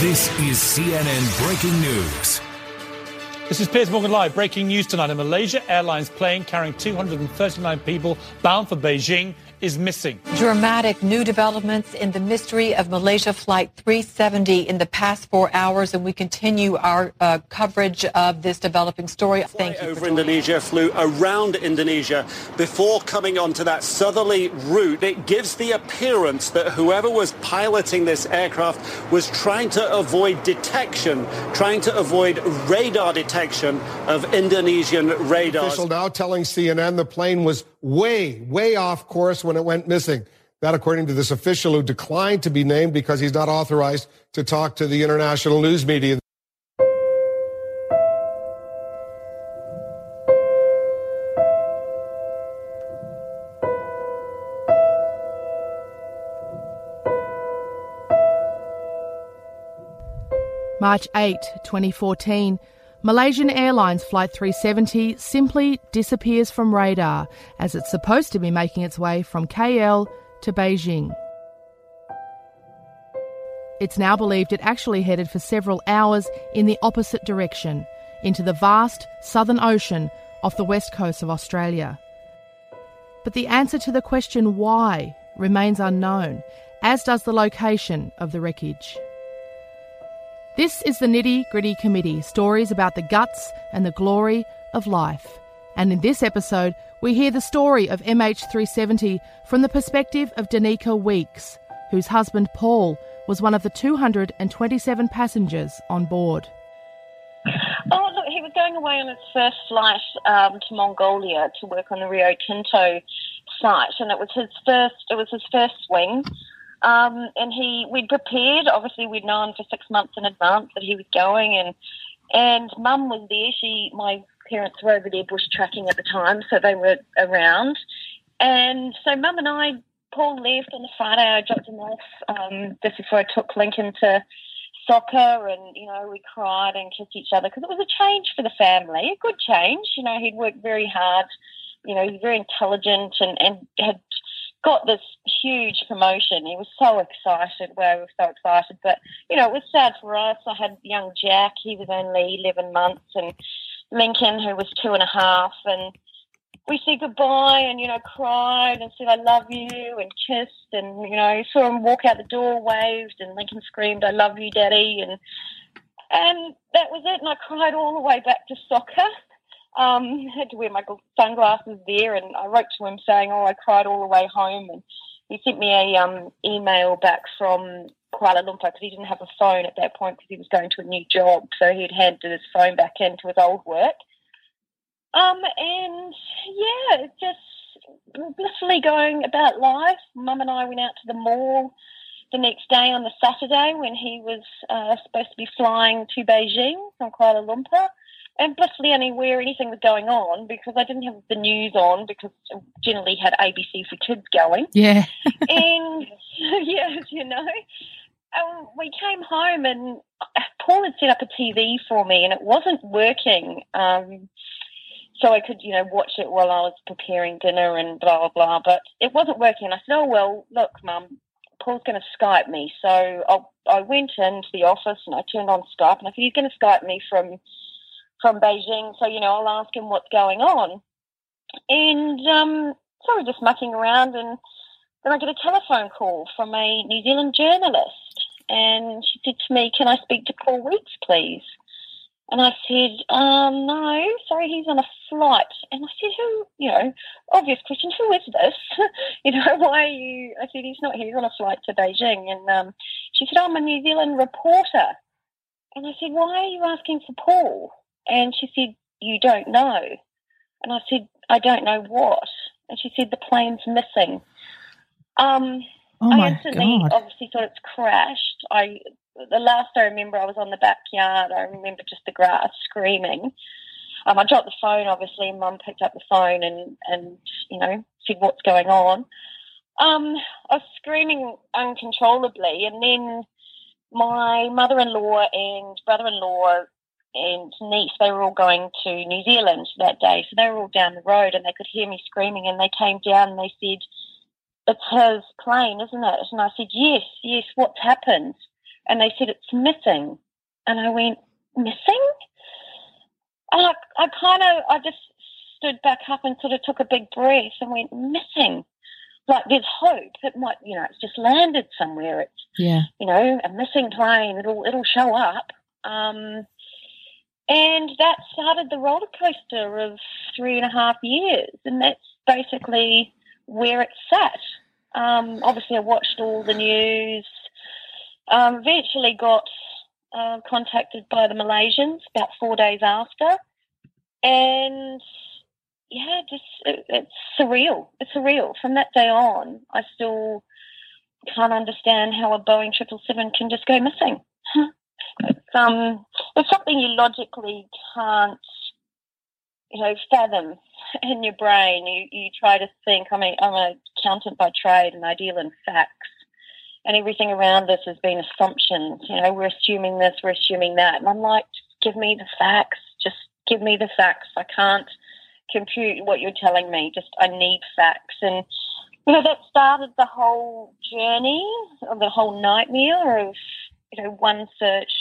This is CNN Breaking News. This is Piers Morgan Live. Breaking news tonight. A Malaysia Airlines plane carrying 239 people bound for Beijing is missing. Dramatic new developments in the mystery of Malaysia Flight 370 in the past four hours, and we continue our uh, coverage of this developing story. Thank you. Over Indonesia, flew around Indonesia before coming onto that southerly route. It gives the appearance that whoever was piloting this aircraft was trying to avoid detection, trying to avoid radar detection of Indonesian radars. Official now telling CNN the plane was way, way off course when it went missing. That, according to this official who declined to be named because he's not authorized to talk to the international news media. March 8, 2014. Malaysian Airlines Flight 370 simply disappears from radar as it's supposed to be making its way from KL to Beijing. It's now believed it actually headed for several hours in the opposite direction, into the vast southern ocean off the west coast of Australia. But the answer to the question why remains unknown, as does the location of the wreckage. This is the Nitty Gritty Committee stories about the guts and the glory of life. And in this episode, we hear the story of MH370 from the perspective of Danica Weeks, whose husband Paul was one of the 227 passengers on board. Oh, look, he was going away on his first flight um, to Mongolia to work on the Rio Tinto site, and it was his first. It was his first swing. Um, and he, we'd prepared. Obviously, we'd known for six months in advance that he was going, and and Mum was there. She, my parents were over there bush tracking at the time, so they were around. And so Mum and I, Paul left on the Friday. I dropped him off um, just before I took Lincoln to soccer, and you know we cried and kissed each other because it was a change for the family, a good change. You know, he'd worked very hard. You know, he's very intelligent and, and had got this huge promotion. He was so excited. Well, we were so excited. But, you know, it was sad for us. I had young Jack. He was only 11 months. And Lincoln, who was two and a half. And we said goodbye and, you know, cried and said, I love you and kissed. And, you know, saw him walk out the door, waved. And Lincoln screamed, I love you, Daddy. And, and that was it. And I cried all the way back to soccer. Um, had to wear my sunglasses there, and I wrote to him saying, "Oh, I cried all the way home." And he sent me a um, email back from Kuala Lumpur because he didn't have a phone at that point because he was going to a new job, so he'd handed his phone back into his old work. Um, and yeah, just blissfully going about life. Mum and I went out to the mall the next day on the Saturday when he was uh, supposed to be flying to Beijing from Kuala Lumpur and blissfully anywhere anything was going on because I didn't have the news on because I generally had ABC for kids going. Yeah. and yes, you know. Um, we came home and Paul had set up a TV for me and it wasn't working. Um, so I could, you know, watch it while I was preparing dinner and blah, blah, blah. But it wasn't working. And I said, oh, well, look, Mum, Paul's going to Skype me. So I'll, I went into the office and I turned on Skype and I said, he's going to Skype me from from Beijing. So, you know, I'll ask him what's going on. and um, so we're just mucking around, and then I get a telephone call from a New Zealand journalist, and she said to me, "Can I speak to Paul Weeks, please?" And I said, um, no, sorry, he's on a flight. And I said, who, you know, obvious question, who is this? you know, why are you, I said, he's not here, he's on a flight to Beijing. And um, she said, I'm a New Zealand reporter. And I said, why are you asking for Paul? And she said, you don't know. And I said, I don't know what. And she said, the plane's missing. Um, Oh I my instantly God. obviously thought it's crashed. I the last I remember I was on the backyard. I remember just the grass screaming. Um, I dropped the phone obviously and mum picked up the phone and, and you know, said what's going on. Um, I was screaming uncontrollably and then my mother in law and brother in law and niece, they were all going to New Zealand that day. So they were all down the road and they could hear me screaming and they came down and they said, it's his plane, isn't it? And I said, yes, yes, what's happened? And they said, it's missing. And I went, missing? And I, I kind of, I just stood back up and sort of took a big breath and went, missing. Like there's hope. It might, you know, it's just landed somewhere. It's, Yeah. you know, a missing plane. It'll, it'll show up. Um, and that started the roller coaster of three and a half years. And that's basically where it sat. Um, obviously, I watched all the news. Um, eventually, got uh, contacted by the Malaysians about four days after, and yeah, just it, it's surreal. It's surreal. From that day on, I still can't understand how a Boeing triple seven can just go missing. it's um, it's something you logically can't you know, fathom in your brain. You you try to think. I mean, I'm an accountant by trade, and I deal in facts, and everything around us has been assumptions. You know, we're assuming this, we're assuming that, and I'm like, give me the facts. Just give me the facts. I can't compute what you're telling me. Just I need facts, and you know that started the whole journey, or the whole nightmare of you know one search.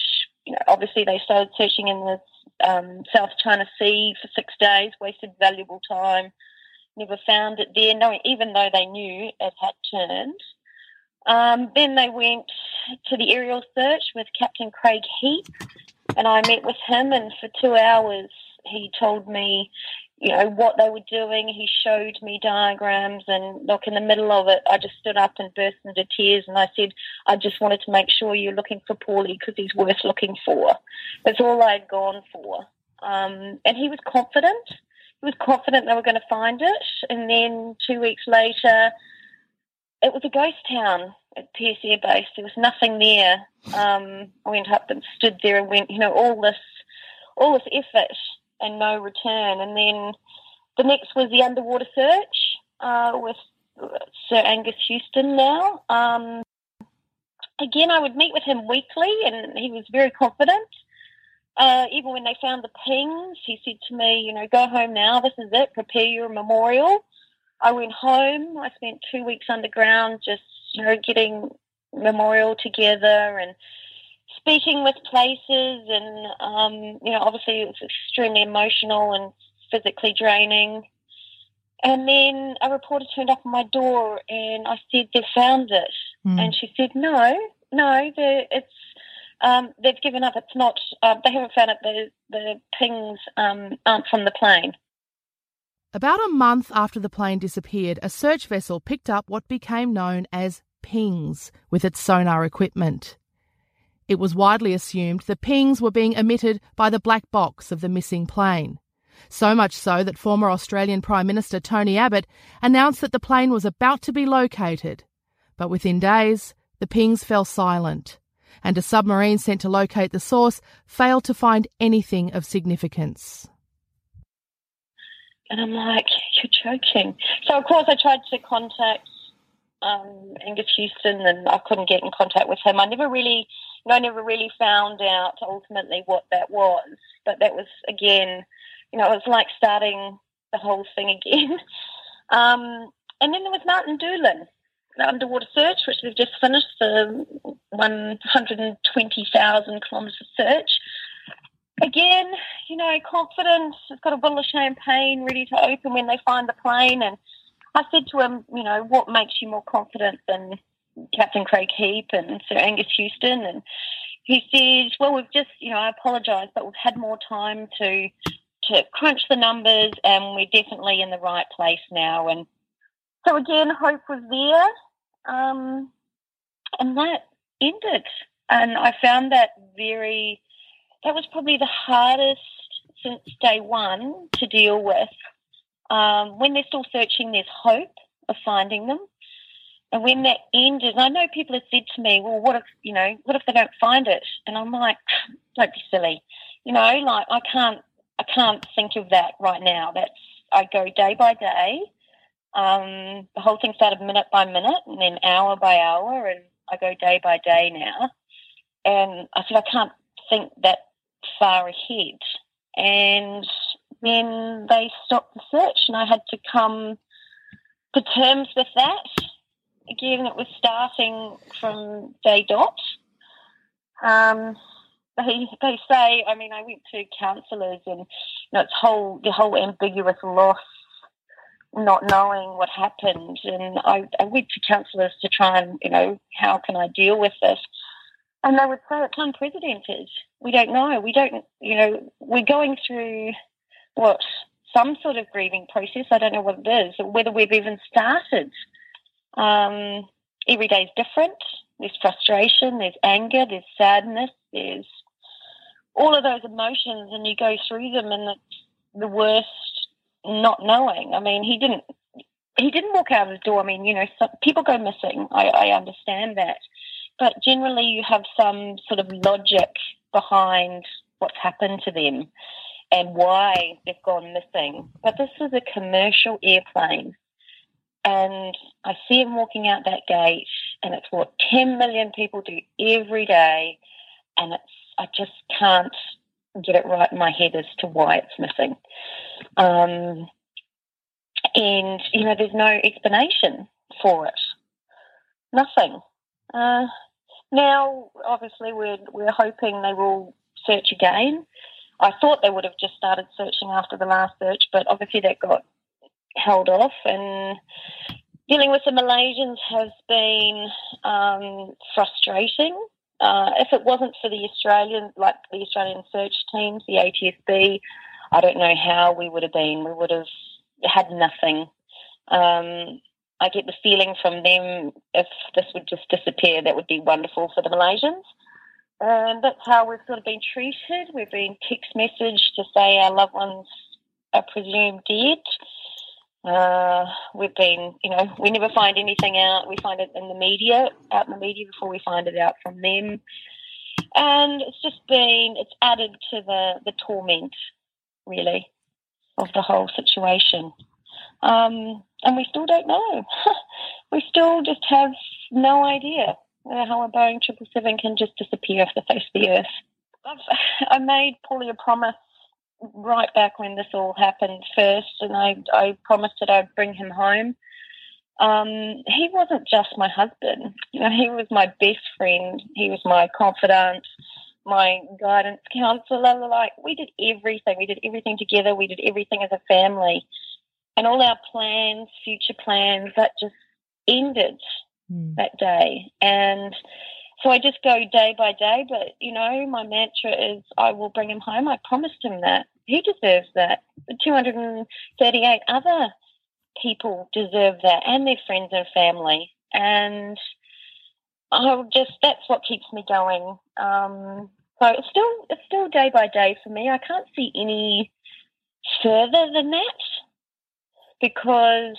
You know, obviously they started searching in the um, South China Sea for six days, wasted valuable time, never found it there, knowing, even though they knew it had turned. Um, then they went to the aerial search with Captain Craig Heap, and I met with him, and for two hours he told me, you know, what they were doing. He showed me diagrams, and look, in the middle of it, I just stood up and burst into tears, and I said, I just wanted to make sure you're looking for Paulie because he's worth looking for. That's all I'd gone for. Um, and he was confident. He was confident they were going to find it. And then two weeks later, it was a ghost town at Pearce Air Base. There was nothing there. Um, I went up and stood there and went, you know, all this, all this effort and no return. And then the next was the underwater search uh, with Sir Angus Houston now. Um, again, I would meet with him weekly, and he was very confident. Uh, even when they found the pings, he said to me, you know, go home now. This is it. Prepare your memorial. I went home. I spent two weeks underground just, you know, getting memorial together and speaking with places. And, um, you know, obviously it was extremely emotional and physically draining. And then a reporter turned up on my door and I said, they found it. Mm. And she said, no, no, it's, um, they've given up. It's not, uh, they haven't found it. The, the pings um, aren't from the plane. About a month after the plane disappeared, a search vessel picked up what became known as pings with its sonar equipment. It was widely assumed the pings were being emitted by the black box of the missing plane. So much so that former Australian Prime Minister Tony Abbott announced that the plane was about to be located. But within days, the pings fell silent, and a submarine sent to locate the source failed to find anything of significance. And I'm like, you're joking. So, of course, I tried to contact um, Angus Houston and I couldn't get in contact with him. I never really, know, I never really found out ultimately what that was. But that was, again, you know, it was like starting the whole thing again. um, and then there was Martin Dolan, the underwater search, which we've just finished the 120,000 kilometres of search. again, you know, confidence. It's got a bottle of champagne ready to open when they find the plane. And I said to him, you know, what makes you more confident than Captain Craig Heap and Sir Angus Houston? And he said, well, we've just, you know, I apologise, but we've had more time to to crunch the numbers, and we're definitely in the right place now. And so again, hope was there, um, and that ended. And I found that very that was probably the hardest since day one to deal with. Um, when they're still searching, there's hope of finding them. And when that ended, I know people have said to me, well, what if, you know, what if they don't find it? And I'm like, don't be silly. You know, like I can't, I can't think of that right now. That's, I go day by day. Um, the whole thing started minute by minute and then hour by hour and I go day by day now. And I said, I can't think that far ahead. And then they stopped the search, and I had to come to terms with that. Again, it was starting from day dot. Um, they they say, I mean, I went to counsellors, and you know, it's whole the whole ambiguous loss, not knowing what happened, and I, I went to counsellors to try and you know how can I deal with this. And they would say it's unprecedented. We don't know. We don't, you know, we're going through what some sort of grieving process. I don't know what it is, whether we've even started. Um, every day is different. There's frustration, there's anger, there's sadness, there's all of those emotions, and you go through them, and it's the worst not knowing. I mean, he didn't. He didn't walk out of the door. I mean, you know, some, people go missing. I, I understand that but generally you have some sort of logic behind what's happened to them and why they've gone missing. But this was a commercial airplane. And I see him walking out that gate, and it's what 10 million people do every day. And it's, I just can't get it right in my head as to why it's missing. Um, and, you know, there's no explanation for it. Nothing. Uh, now, obviously, we're we're hoping they will search again. I thought they would have just started searching after the last search, but obviously that got held off. And dealing with the Malaysians has been um, frustrating. Uh, if it wasn't for the Australian, like the Australian search teams, the ATSB, I don't know how we would have been. We would have had nothing. Um, I get the feeling from them if this would just disappear, that would be wonderful for the Malaysians. And that's how we've sort of been treated. We've been text messaged to say our loved ones are presumed dead. Uh, we've been, you know, we never find anything out. We find it in the media, out in the media before we find it out from them. And it's just been, it's added to the, the torment, really, of the whole situation. Um, and we still don't know. we still just have no idea how a Boeing 777 can just disappear off the face of the earth. I've, I made Paulie a promise right back when this all happened first, and I, I promised that I'd bring him home. Um, he wasn't just my husband. You know, he was my best friend. He was my confidant, my guidance counselor. Like we did everything. We did everything together. We did everything as a family and all our plans, future plans, that just ended mm. that day. And so I just go day by day. But, you know, my mantra is I will bring him home. I promised him that. He deserves that. The 238 other people deserve that and their friends and family. And I just, that's what keeps me going. Um, so it's still, it's still day by day for me. I can't see any further than that because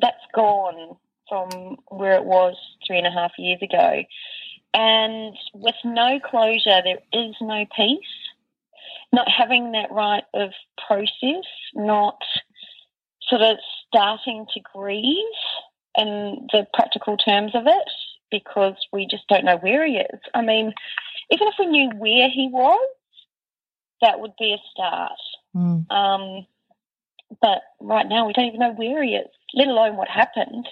that's gone from where it was three and a half years ago. And with no closure, there is no peace. Not having that right of process, not sort of starting to grieve in the practical terms of it because we just don't know where he is. I mean, even if we knew where he was, that would be a start. Mm. Um, but right now we don't even know where he is, let alone what happened.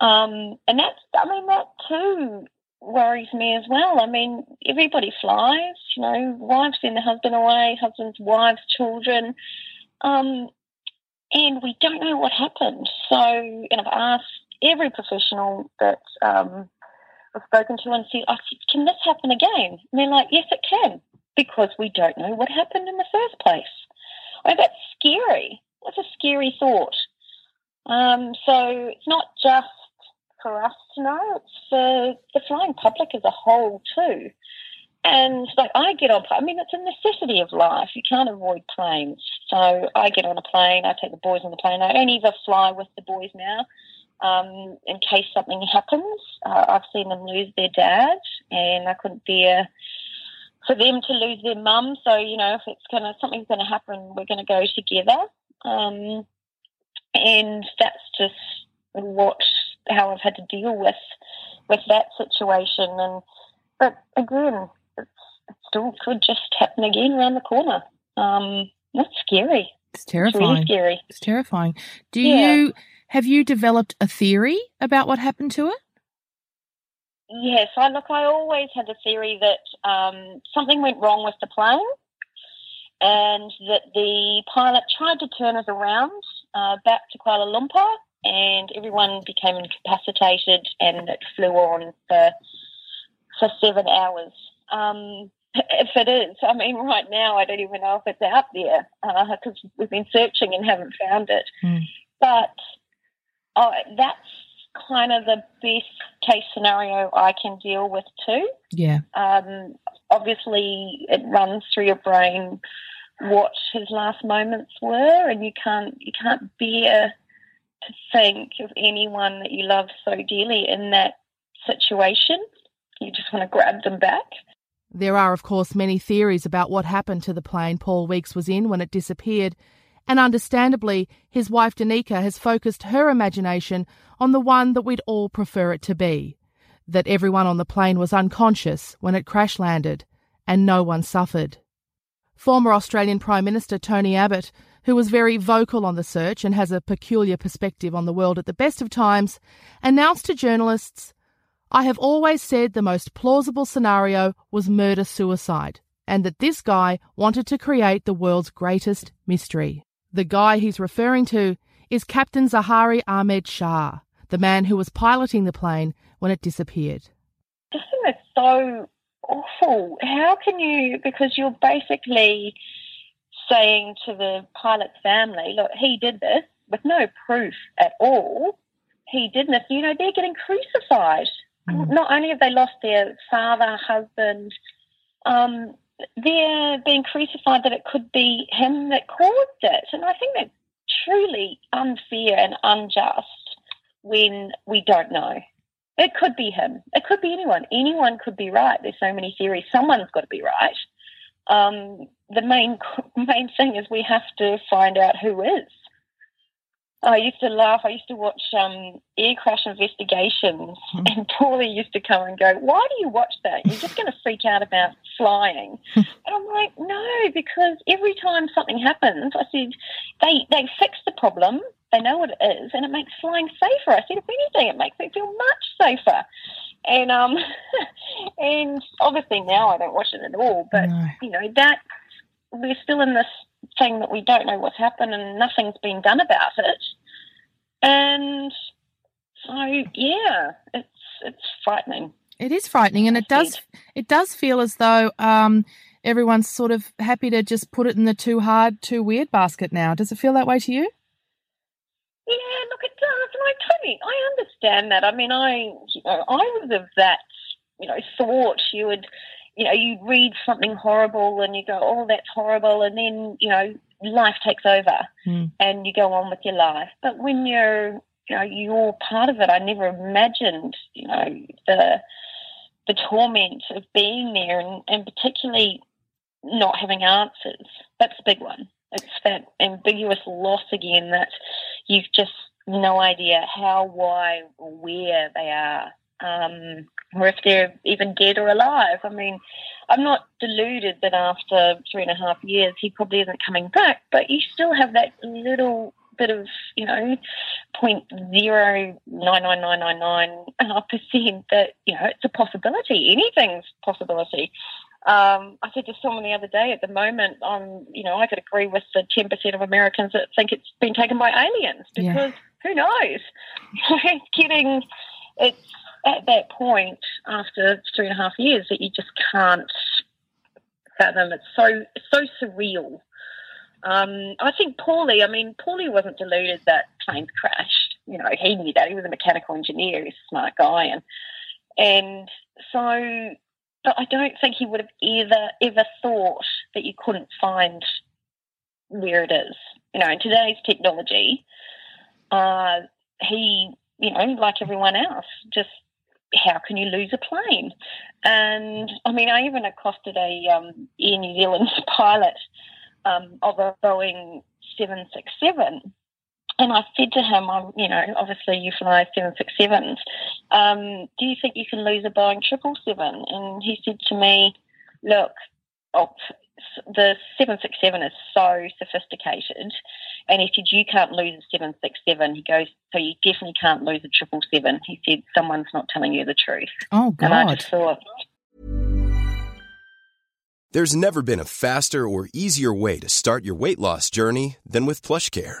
Um, and that's, I mean, that too worries me as well. I mean, everybody flies, you know, wives send the husband away, husbands, wives, children. Um, and we don't know what happened. So, and I've asked every professional that um, I've spoken to and said, oh, can this happen again? And they're like, yes, it can, because we don't know what happened in the first place. Oh, that's scary. That's a scary thought. Um, so it's not just for us to know, it's for the flying public as a whole too. And like I get on, I mean, it's a necessity of life. You can't avoid planes. So I get on a plane. I take the boys on the plane. I only ever fly with the boys now, um, in case something happens. Uh, I've seen them lose their dad, and I couldn't bear for them to lose their mum. So you know, if it's gonna something's gonna happen, we're gonna go together. Um, and that's just what how I've had to deal with with that situation. And but again, it's, it still could just happen again around the corner. Um, that's scary. It's terrifying. It's really scary. It's terrifying. Do Yeah. you have you developed a theory about what happened to it? Yes, I look. I always had the theory that um, something went wrong with the plane, and that the pilot tried to turn us around uh, back to Kuala Lumpur, and everyone became incapacitated, and it flew on for for seven hours. Um, if it is, I mean, right now I don't even know if it's out there because we've been searching and haven't found it. But oh, that's kind of the best case scenario I can deal with too. Yeah. Um, obviously, it runs through your brain what his last moments were, and you can't you can't bear to think of anyone that you love so dearly in that situation. You just want to grab them back. There are, of course, many theories about what happened to the plane Paul Weeks was in when it disappeared, and understandably, his wife Danica has focused her imagination on the one that we'd all prefer it to be that everyone on the plane was unconscious when it crash landed, and no one suffered. Former Australian Prime Minister Tony Abbott, who was very vocal on the search and has a peculiar perspective on the world at the best of times, announced to journalists I have always said the most plausible scenario was murder suicide, and that this guy wanted to create the world's greatest mystery. The guy he's referring to is Captain Zaharie Ahmad Shah, the man who was piloting the plane when it disappeared. I think that's so awful. How can you? Because you're basically saying to the pilot's family, "Look, he did this with no proof at all. He did this. You know, they're getting crucified. Not only have they lost their father, husband, um, they're being crucified that it could be him that caused it. And I think that's truly unfair and unjust when we don't know. It could be him. It could be anyone. Anyone could be right. There's so many theories. Someone's got to be right. Um, the main main thing is we have to find out who is. I used to laugh. I used to watch um, air crash investigations, and Paulie used to come and go, "Why do you watch that? You're just going to freak out about flying." and I'm like, "No, because every time something happens, I said they they fix the problem. They know what it is, and it makes flying safer." I said, "If anything, it makes it feel much safer." And um, and obviously now I don't watch it at all. But you know that we're still in this thing that we don't know what's happened and nothing's been done about it. And so yeah, it's it's frightening. It is frightening, and it does it does feel as though um, everyone's sort of happy to just put it in the too hard, too weird basket now. Does it feel that way to you? Yeah, look, it does, and I totally I understand that. I mean, I you know I was of that you know thought you would you know you read something horrible and you go oh that's horrible and then you know life takes over hmm. and you go on with your life. But when you're you know you're part of it, I never imagined you know the the torment of being there and, and particularly not having answers. That's a big one. It's that ambiguous loss again that you've just no idea how, why, or where they are, um, or if they're even dead or alive. I mean, I'm not deluded that after three and a half years he probably isn't coming back, but you still have that little bit of, you know, point zero nine nine nine nine nine percent that you know it's a possibility. Anything's possibility. Um, I said to someone the other day, at the moment, I'm, you know, I could agree with the 10% of Americans that think it's been taken by aliens because Yeah. who knows? it's getting, it's at that point after three and a half years that you just can't fathom. It's so, it's so surreal. Um, I think Paulie, I mean, Paulie wasn't deluded that planes crashed. You know, he knew that. He was a mechanical engineer. He's a smart guy. And, and so, but I don't think he would have ever, ever thought that you couldn't find where it is. You know, in today's technology, uh, he, you know, like everyone else, just how can you lose a plane? And I mean, I even accosted a um, Air New Zealand pilot um, of a Boeing 767. And I said to him, I'm, you know, obviously you fly 767s. Um, do you think you can lose a Boeing 777? And he said to me, look, oh, the 767 is so sophisticated. And he said, you can't lose a 767. He goes, so you definitely can't lose a 777. He said, someone's not telling you the truth. Oh, And I God. just thought, There's never been a faster or easier way to start your weight loss journey than with PlushCare.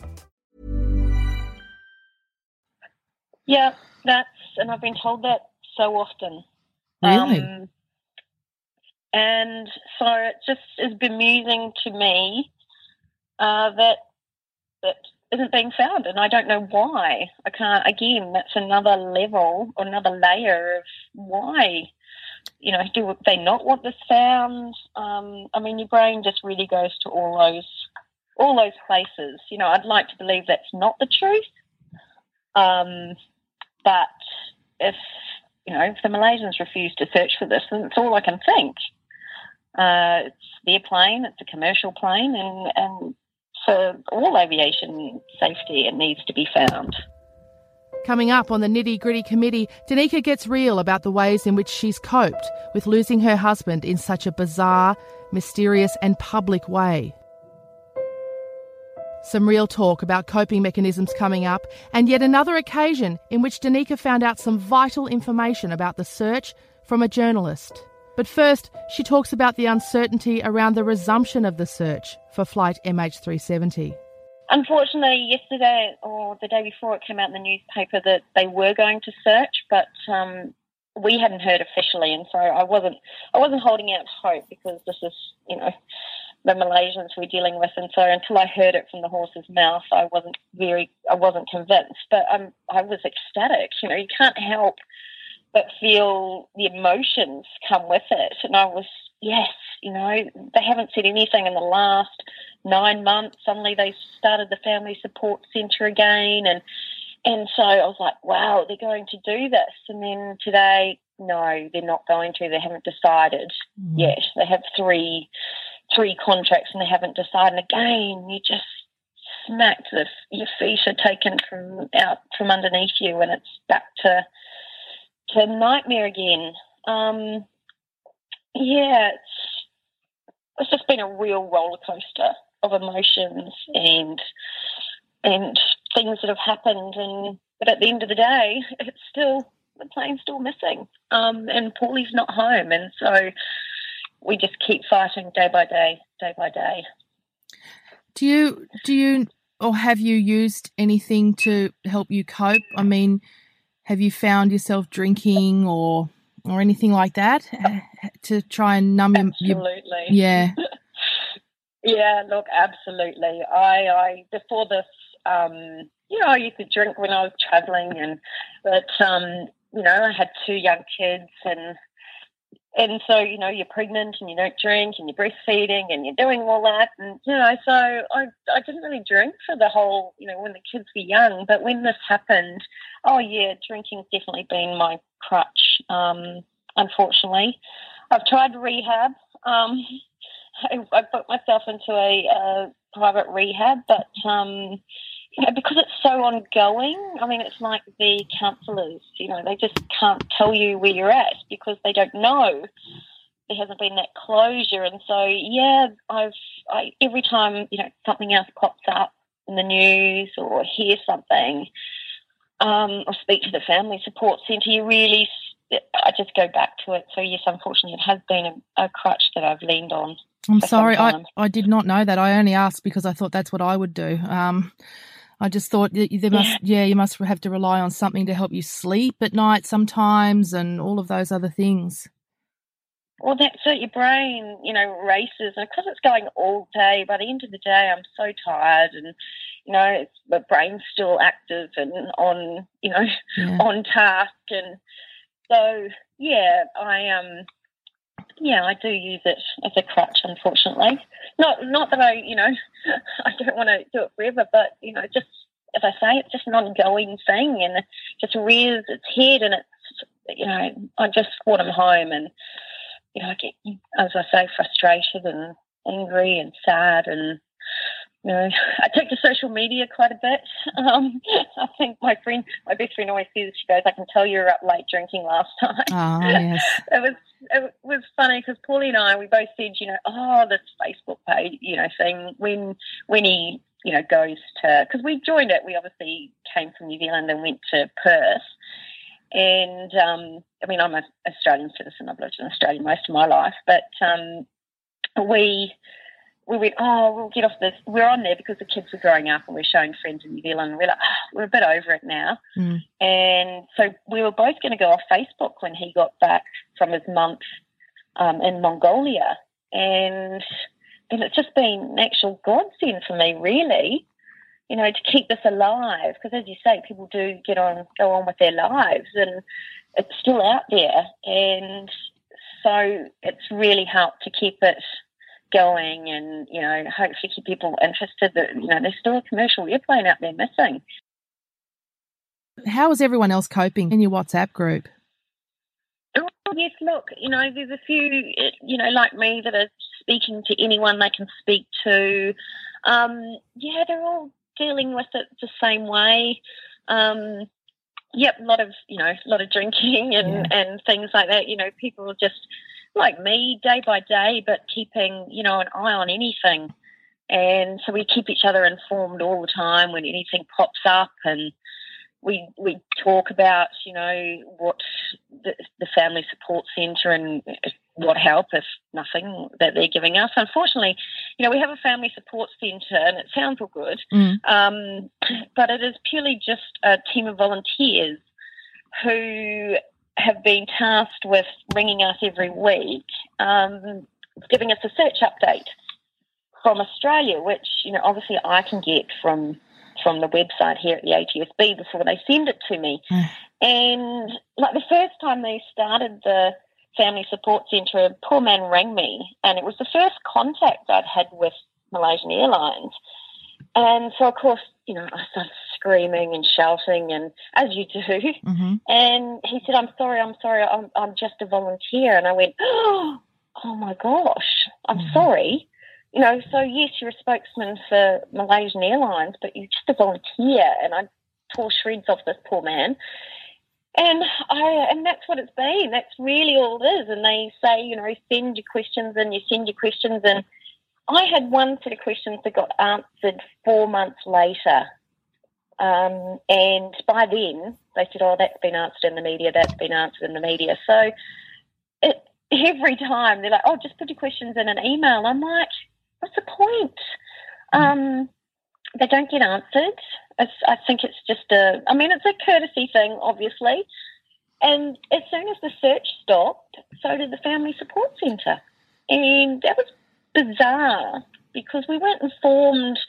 Yeah, that's, and I've been told that so often. Really? Um, and so it just is bemusing to me uh, that that isn't being found, and I don't know why. I can't. Again, that's another level or another layer of why. You know, do they not want this found? Um, I mean, your brain just really goes to all those all those places. You know, I'd like to believe that's not the truth. Um, but if you know, if the Malaysians refuse to search for this, then it's all I can think. Uh, it's their plane, it's a commercial plane, and, and for all aviation safety, it needs to be found. Coming up on the nitty gritty committee, Danica gets real about the ways in which she's coped with losing her husband in such a bizarre, mysterious, and public way. Some real talk about coping mechanisms coming up, and yet another occasion in which Danica found out some vital information about the search from a journalist. But first, she talks about the uncertainty around the resumption of the search for Flight MH370. Unfortunately, yesterday or the day before, it came out in the newspaper that they were going to search, but um, we hadn't heard officially, and so I wasn't I wasn't holding out hope because this is you know the Malaysians we're dealing with, and so until I heard it from the horse's mouth, I wasn't very I wasn't convinced, but um, I was ecstatic. You know, you can't help but feel the emotions come with it, and I was yes, you know, they haven't said anything in the last nine months. Suddenly they started the family support centre again, and and so I was like, wow, they're going to do this. And then today, no, they're not going to. They haven't decided yet. They have three three contracts and they haven't decided. Again, you just smacked the your feet are taken from out from underneath you, and it's back to to nightmare again. Um, yeah, it's it's just been a real roller coaster of emotions and and things that have happened and but at the end of the day it's still the plane's still missing um and Paulie's not home and so we just keep fighting day by day day by day Do you do you or have you used anything to help you cope? I mean, have you found yourself drinking or or anything like that uh, to try and numb your, your Absolutely. yeah Yeah, look, absolutely. I, I before this, um, you know, I used to drink when I was traveling, and but um, you know, I had two young kids, and and so you know, you're pregnant and you don't drink, and you're breastfeeding, and you're doing all that, and you know, so I I didn't really drink for the whole, you know, when the kids were young, but when this happened, oh yeah, drinking's definitely been my crutch. Um, unfortunately, I've tried rehab. Um, I, I put myself into a uh, private rehab, but um, know, because it's so ongoing. I mean, it's like the counsellors. You know, they just can't tell you where you're at because they don't know. There hasn't been that closure, and so yeah, I've I, every time you know something else pops up in the news or hear something, um, or speak to the family support centre, you really. I just go back to it. So yes, unfortunately, it has been a, a crutch that I've leaned on. I'm sorry, I. I did not know that. I only asked because I thought that's what I would do. Um, I just thought that there must, yeah, you must have to rely on something to help you sleep at night sometimes, and all of those other things. Well, that's it. Your brain, you know, races, and because it's going all day. By the end of the day, I'm so tired, and you know, it's, my brain's still active and on, you know, Yeah. on task, and so yeah, I um, yeah, I do use it as a crutch, unfortunately. Not, not that I, you know, I don't want to do it forever, but you know, just as I say, it's just an ongoing thing, and it just rears its head, and it's, you know, I just want them home, and you know, I get, as I say, frustrated and angry and sad, and you know, I take to social media quite a bit. Um, I think my friend, my best friend, always says she goes, "I can tell you were up late drinking last time." Ah, yes. it was it was funny because Paulie and I we both said, you know, oh, this Facebook page, you know, thing when when he you know goes to because we joined it. We obviously came from New Zealand and went to Perth. And um, I mean, I'm an Australian citizen. I've lived in Australia most of my life, but um, we we went, oh, we'll get off this. We're on there because the kids were growing up and we're showing friends in New Zealand. And we're like, oh, we're a bit over it now. Mm. And so we were both going to go off Facebook when he got back from his month um, in Mongolia. And and it's just been an actual godsend for me, really, you know, to keep this alive. Because as you say, people do get on, go on with their lives, and it's still out there. And so it's really helped to keep it going, and you know, hopefully keep people interested. That you know, there's still a commercial airplane out there missing. How is everyone else coping in your WhatsApp group? Oh, yes, look, you know, there's a few, you know, like me that are speaking to anyone they can speak to. Um, yeah, they're all dealing with it the same way. Um, yep, a lot of, you know, a lot of drinking and, and things like that. You know, people just like me, day by day, but keeping, you know, an eye on anything. And so we keep each other informed all the time when anything pops up and we we talk about you know what the, the family support centre and what help if nothing that they're giving us. Unfortunately, you know we have a family support centre and it sounds all good, Mm. um, but it is purely just a team of volunteers who have been tasked with ringing us every week, um, giving us a search update from Australia, which you know obviously I can get from from the website here at the ATSB before they send it to me. And like the first time they started the family support centre, a poor man rang me, and it was the first contact I'd had with Malaysian Airlines. And so, of course, you know, I started screaming and shouting, and as you do. Mm-hmm. And he said, "I'm sorry, I'm sorry, I'm I'm just a volunteer." And I went, "Oh my gosh, I'm sorry." You know, so yes, you're a spokesman for Malaysian Airlines, but you're just a volunteer. And I tore shreds off this poor man. And I and that's what it's been. That's really all it is. And they say, you know, send your questions and you send your questions and I had one set of questions that got answered four months later. Um, and by then they said, Oh, that's been answered in the media, that's been answered in the media. So it, every time they're like, Oh, just put your questions in an email. I'm like, What's the point? Um, they don't get answered. It's, I think it's just a, I mean, it's a courtesy thing, obviously. And as soon as the search stopped, so did the Family Support Centre. And that was bizarre because we weren't informed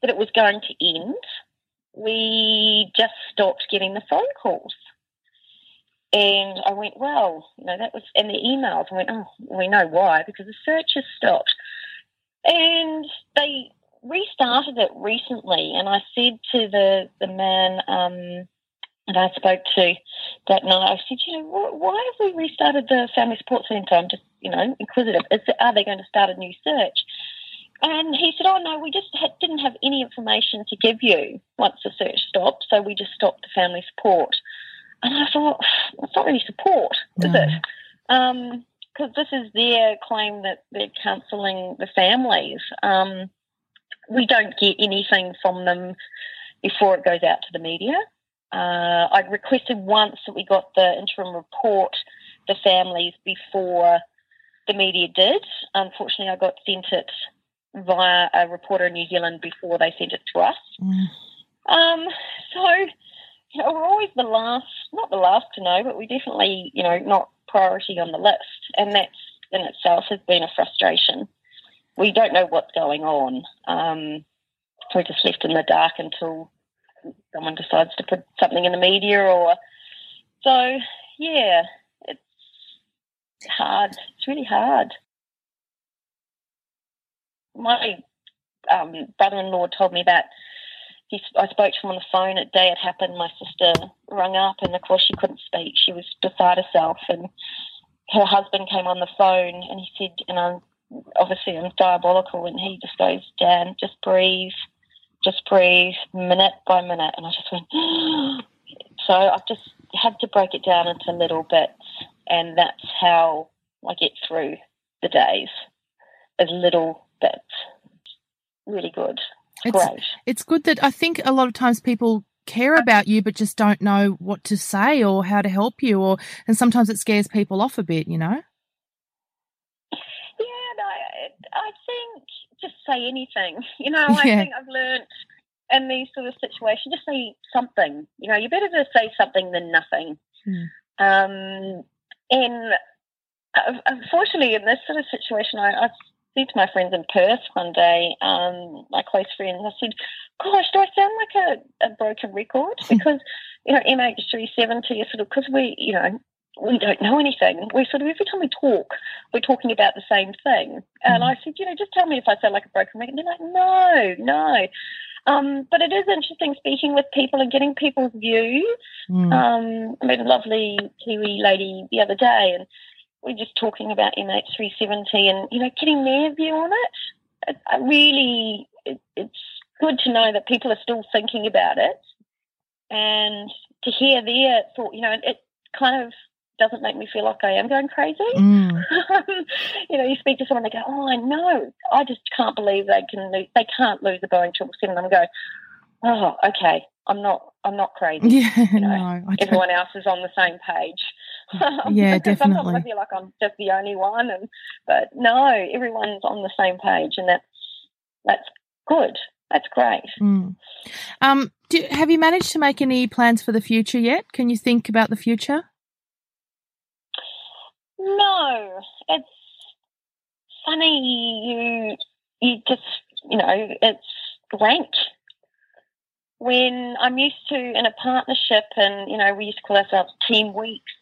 that it was going to end. We just stopped getting the phone calls. And I went, well, you know, that was, and the emails, I went, oh, we know why, because the search has stopped. And they restarted it recently, and I said to the, the man um, and I spoke to that night, I said, you know, why have we restarted the Family Support Centre? I'm just, you know, inquisitive. Is, are they going to start a new search? And he said, oh, no, we just had, didn't have any information to give you once the search stopped, so we just stopped the family support. And I thought, it's not really support, is no. it? Because um, this is their claim that they're counselling the families. Um, we don't get anything from them before it goes out to the media. Uh, I requested once that we got the interim report, the families, before the media did. Unfortunately, I got sent it via a reporter in New Zealand before they sent it to us. Mm. Um, so, you know, we're always the last, not the last to know, but we definitely, you know, not priority on the list. And that's in itself has been a frustration. We don't know what's going on. Um, we're just left in the dark until someone decides to put something in the media or so yeah it's hard it's really hard my um, brother-in-law told me that he, I spoke to him on the phone at day it happened. My sister rung up, and of course she couldn't speak. She was beside herself, and her husband came on the phone, and he said, and I'm obviously I'm diabolical, and he just goes, Dan, just breathe, just breathe minute by minute. And I just went, so I've just had to break it down into little bits. And that's how I get through the days, as little bits. Really good. It's, it's great. It's good that I think a lot of times people care about you but just don't know what to say or how to help you or and sometimes it scares people off a bit you know yeah no, i I think just say anything. You know, I yeah. think I've learned in these sort of situations, just say something. You know, you're better to say something than nothing. Mm. Um, and uh, unfortunately, in this sort of situation, I, I said to my friends in Perth one day, um, my close friends, I said, "Gosh, do I sound like a, a broken record?" Because you know, MH370 is sort of because we, you know, we don't know anything. We sort of every time we talk, we're talking about the same thing. And mm. I said, you know, just tell me if I sound like a broken record. And they're like, no, no. Um, but it is interesting speaking with people and getting people's views. Mm. Um, I met a lovely Kiwi lady the other day, and we are just talking about MH370 and you know getting their view on it. I really, it, it's good to know that people are still thinking about it, and to hear their thought. You know, it kind of doesn't make me feel like I am going crazy. Mm. you know, you speak to someone, they go, "Oh, I know. I just can't believe they can. Lose, they can't lose a Boeing triple seven." I'm go, "Oh, okay. I'm not. I'm not crazy. Yeah, you know, no, everyone else is on the same page. yeah, definitely. Sometimes I feel like I'm just the only one, and but no, everyone's on the same page, and that's that's good. That's great. Mm. Um, do, have you managed to make any plans for the future yet? Can you think about the future? No, it's funny. You you just you know it's blank. When I'm used to in a partnership, and you know we used to call ourselves team weeks.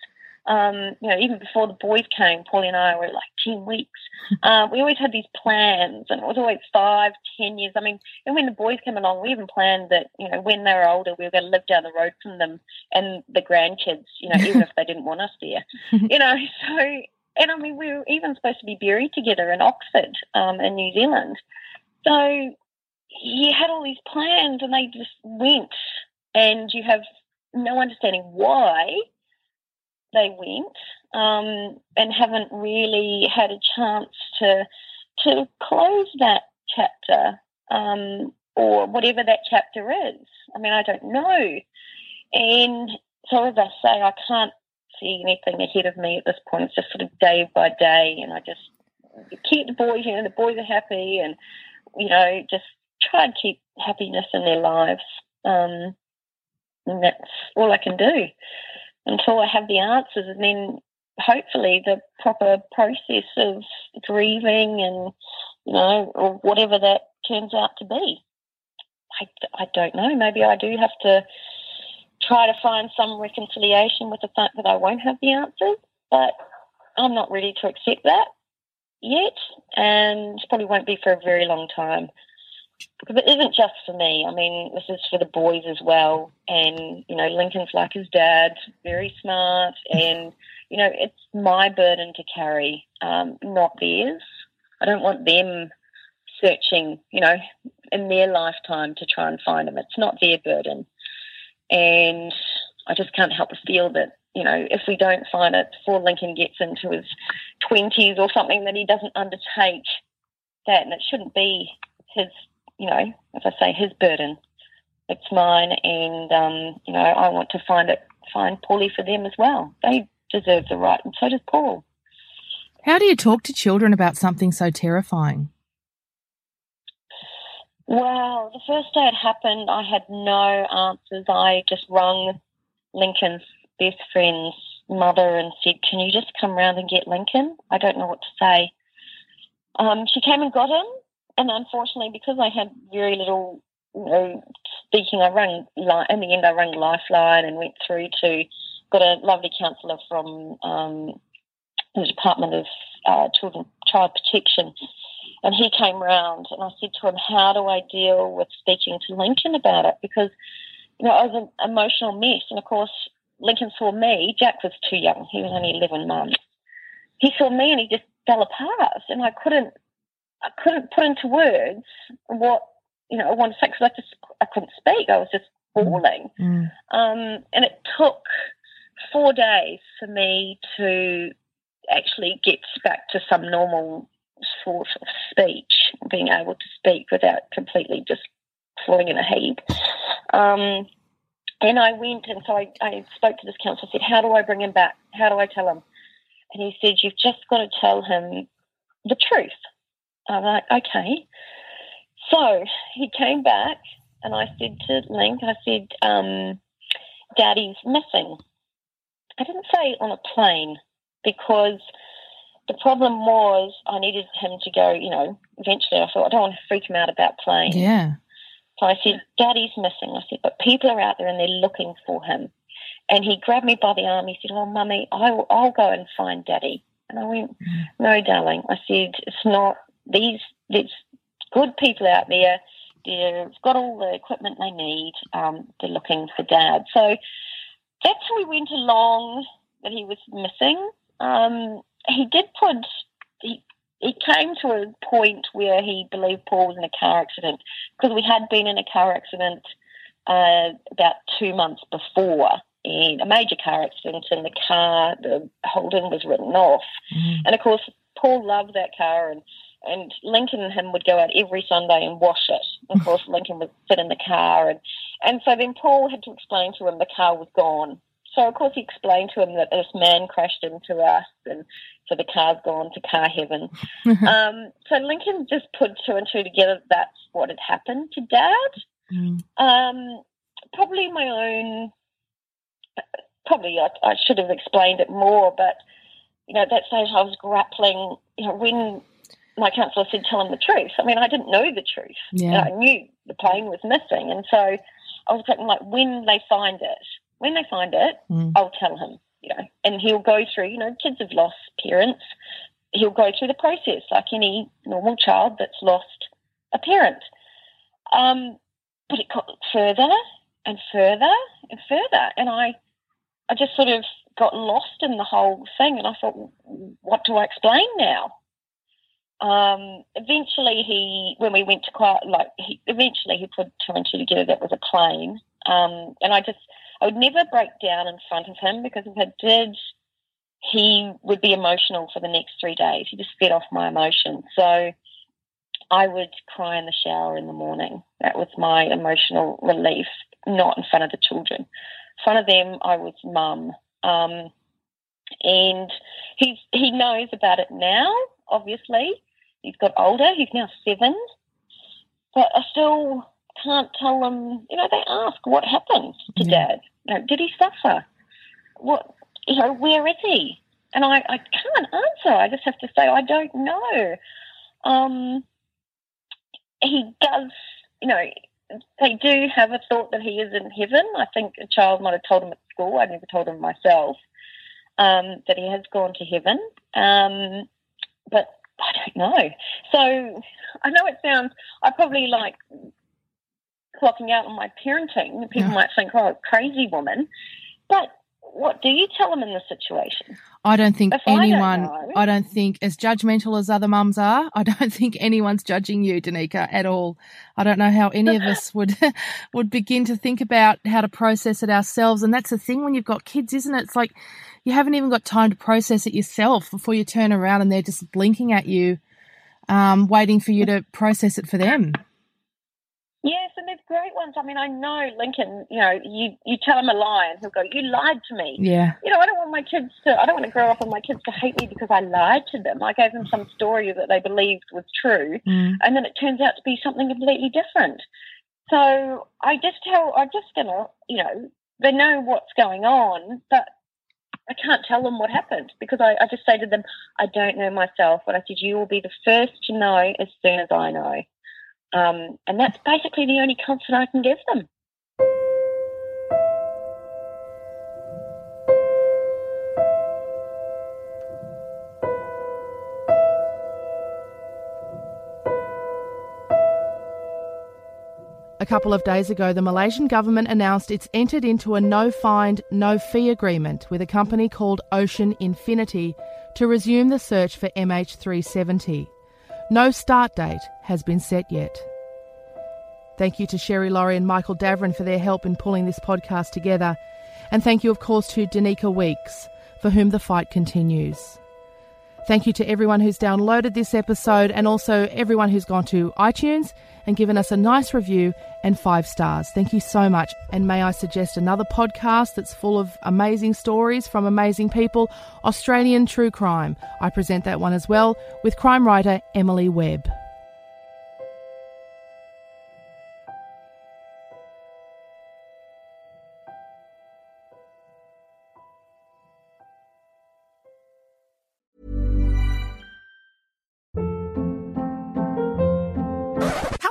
Um, you know, even before the boys came, Paulie and I were like team weeks. Uh, we always had these plans, and it was always five, ten years. I mean, and when the boys came along, we even planned that you know when they were older, we were going to live down the road from them and the grandkids. You know, even if they didn't want us there. You know, so and I mean, we were even supposed to be buried together in Oxford, um, in New Zealand. So you had all these plans, and they just went, and you have no understanding why they went, um, and haven't really had a chance to to close that chapter um, or whatever that chapter is. I mean, I don't know, and so as I say, I can't see anything ahead of me at this point. It's just sort of day by day, and I just keep the boys, you know, the boys are happy, and you know, just try and keep happiness in their lives. Um, and that's all I can do until I have the answers. And then hopefully the proper process of grieving and, you know, or whatever that turns out to be. I, I don't know. Maybe I do have to try to find some reconciliation with the fact that I won't have the answers, but I'm not ready to accept that yet, and probably won't be for a very long time. Because it isn't just for me. I mean, this is for the boys as well. And, you know, Lincoln's like his dad, very smart. And, you know, it's my burden to carry, um, not theirs. I don't want them searching, you know, in their lifetime to try and find him. It's not their burden. And I just can't help but feel that, you know, if we don't find it before Lincoln gets into his 20s or something, that he doesn't undertake that. And it shouldn't be his, you know, as I say, his burden. It's mine. And, um, you know, I want to find it, find Paulie for them as well. They deserve the right, and so does Paul. How do you talk to children about something so terrifying? Well, the first day it happened, I had no answers. I just rung Lincoln's best friend's mother and said, Can you just come round and get Lincoln? I don't know what to say. Um, she came and got him, and unfortunately, because I had very little you know, speaking, I rang, in the end, I rang Lifeline and went through to, got a lovely counsellor from um, the Department of uh, Children, Child Protection and he came round and I said to him, How do I deal with speaking to Lincoln about it? Because, you know, I was an emotional mess. And of course, Lincoln saw me. Jack was too young. He was only 11 months. He saw me and he just fell apart. And I couldn't, I couldn't put into words what, you know, I wanted to say because I just, I couldn't speak. I was just bawling. Mm. Um, and it took four days for me to actually get back to some normal sort of speech, being able to speak without completely just falling in a heap. Um, and I went and so I, I spoke to this counsellor, said, How do I bring him back? How do I tell him? And he said, You've just got to tell him the truth. I'm like, Okay. So he came back and I said to Link, I said, um, Daddy's missing. I didn't say on a plane because the problem was I needed him to go, you know, eventually I thought, I don't want to freak him out about playing. Yeah. So I said, Daddy's missing. I said, but people are out there and they're looking for him. And he grabbed me by the arm. He said, Oh, Mummy, I'll, I'll go and find Daddy. And I went, No, darling. I said, It's not these, there's good people out there. They've got all the equipment they need. Um, they're looking for Dad. So that's how we went along that he was missing. Um, he did put he it came to a point where he believed Paul was in a car accident because we had been in a car accident uh, about two months before in a major car accident and the car the Holden was written off Mm-hmm. and of course Paul loved that car and and Lincoln and him would go out every Sunday and wash it. Of course, Lincoln would sit in the car, and and so then Paul had to explain to him the car was gone. So of course he explained to him that this man crashed into us, and so the car's gone to car heaven. um, so Lincoln just put two and two together. That's what had happened to Dad. Mm. Um, probably my own. Probably I, I should have explained it more, but you know at that stage I was grappling. You know when my counsellor said tell him the truth. I mean I didn't know the truth. Yeah. I knew the plane was missing, and so I was grappling like when they find it, when they find it, Mm. I'll tell him. You know, and he'll go through. You know, kids have lost parents. He'll go through the process like any normal child that's lost a parent. Um, but it got further and further and further, and I, I just sort of got lost in the whole thing, and I thought, what do I explain now? Um, eventually, he when we went to quite like he, eventually he put two and two together that was a plane, um, and I just I would never break down in front of him because if I did, he would be emotional for the next three days. He just fed off my emotions. So I would cry in the shower in the morning. That was my emotional relief, not in front of the children. In front of them, I was mum. Um, and he's, he knows about it now, obviously. He's got older. He's now seven. but I still can't tell them. You know, they ask what happened to Dad. You know, did he suffer? What you know, where is he? And I, I can't answer. I just have to say I don't know. Um, he does, you know, they do have a thought that he is in heaven. I think a child might have told him at school. I never told him myself um, that he has gone to heaven. Um, but I don't know. So I know it sounds. I probably like clocking out on my parenting. People Yeah. might think, "Oh, crazy woman," but what do you tell them in this situation? I don't think If I don't anyone, know- I don't think, as judgmental as other mums are, I don't think anyone's judging you, Danica, at all. I don't know how any of us would would begin to think about how to process it ourselves. And that's the thing when you've got kids, isn't it? It's like you haven't even got time to process it yourself before you turn around and they're just blinking at you, um, waiting for you to process it for them. Yes, and there's great ones. I mean, I know Lincoln. You know, you you tell him a lie, and he'll go, "You lied to me." Yeah. You know, I don't want my kids to. I don't want to grow up and my kids to hate me because I lied to them. I gave them some story that they believed was true, Mm. and then it turns out to be something completely different. So I just tell. I'm just gonna. You know, they know what's going on, but I can't tell them what happened because I, I just say to them, I don't know myself, but I said you will be the first to know as soon as I know. Um, and that's basically the only comfort I can give them. A couple of days ago, the Malaysian government announced it's entered into a no find, no fee agreement with a company called Ocean Infinity to resume the search for MH370. No start date has been set yet. Thank you to Sherry Laurie and Michael Davern for their help in pulling this podcast together. And thank you, of course, to Danica Weeks, for whom the fight continues. Thank you to everyone who's downloaded this episode and also everyone who's gone to iTunes and given us a nice review and five stars. Thank you so much. And may I suggest another podcast that's full of amazing stories from amazing people Australian True Crime. I present that one as well with crime writer Emily Webb.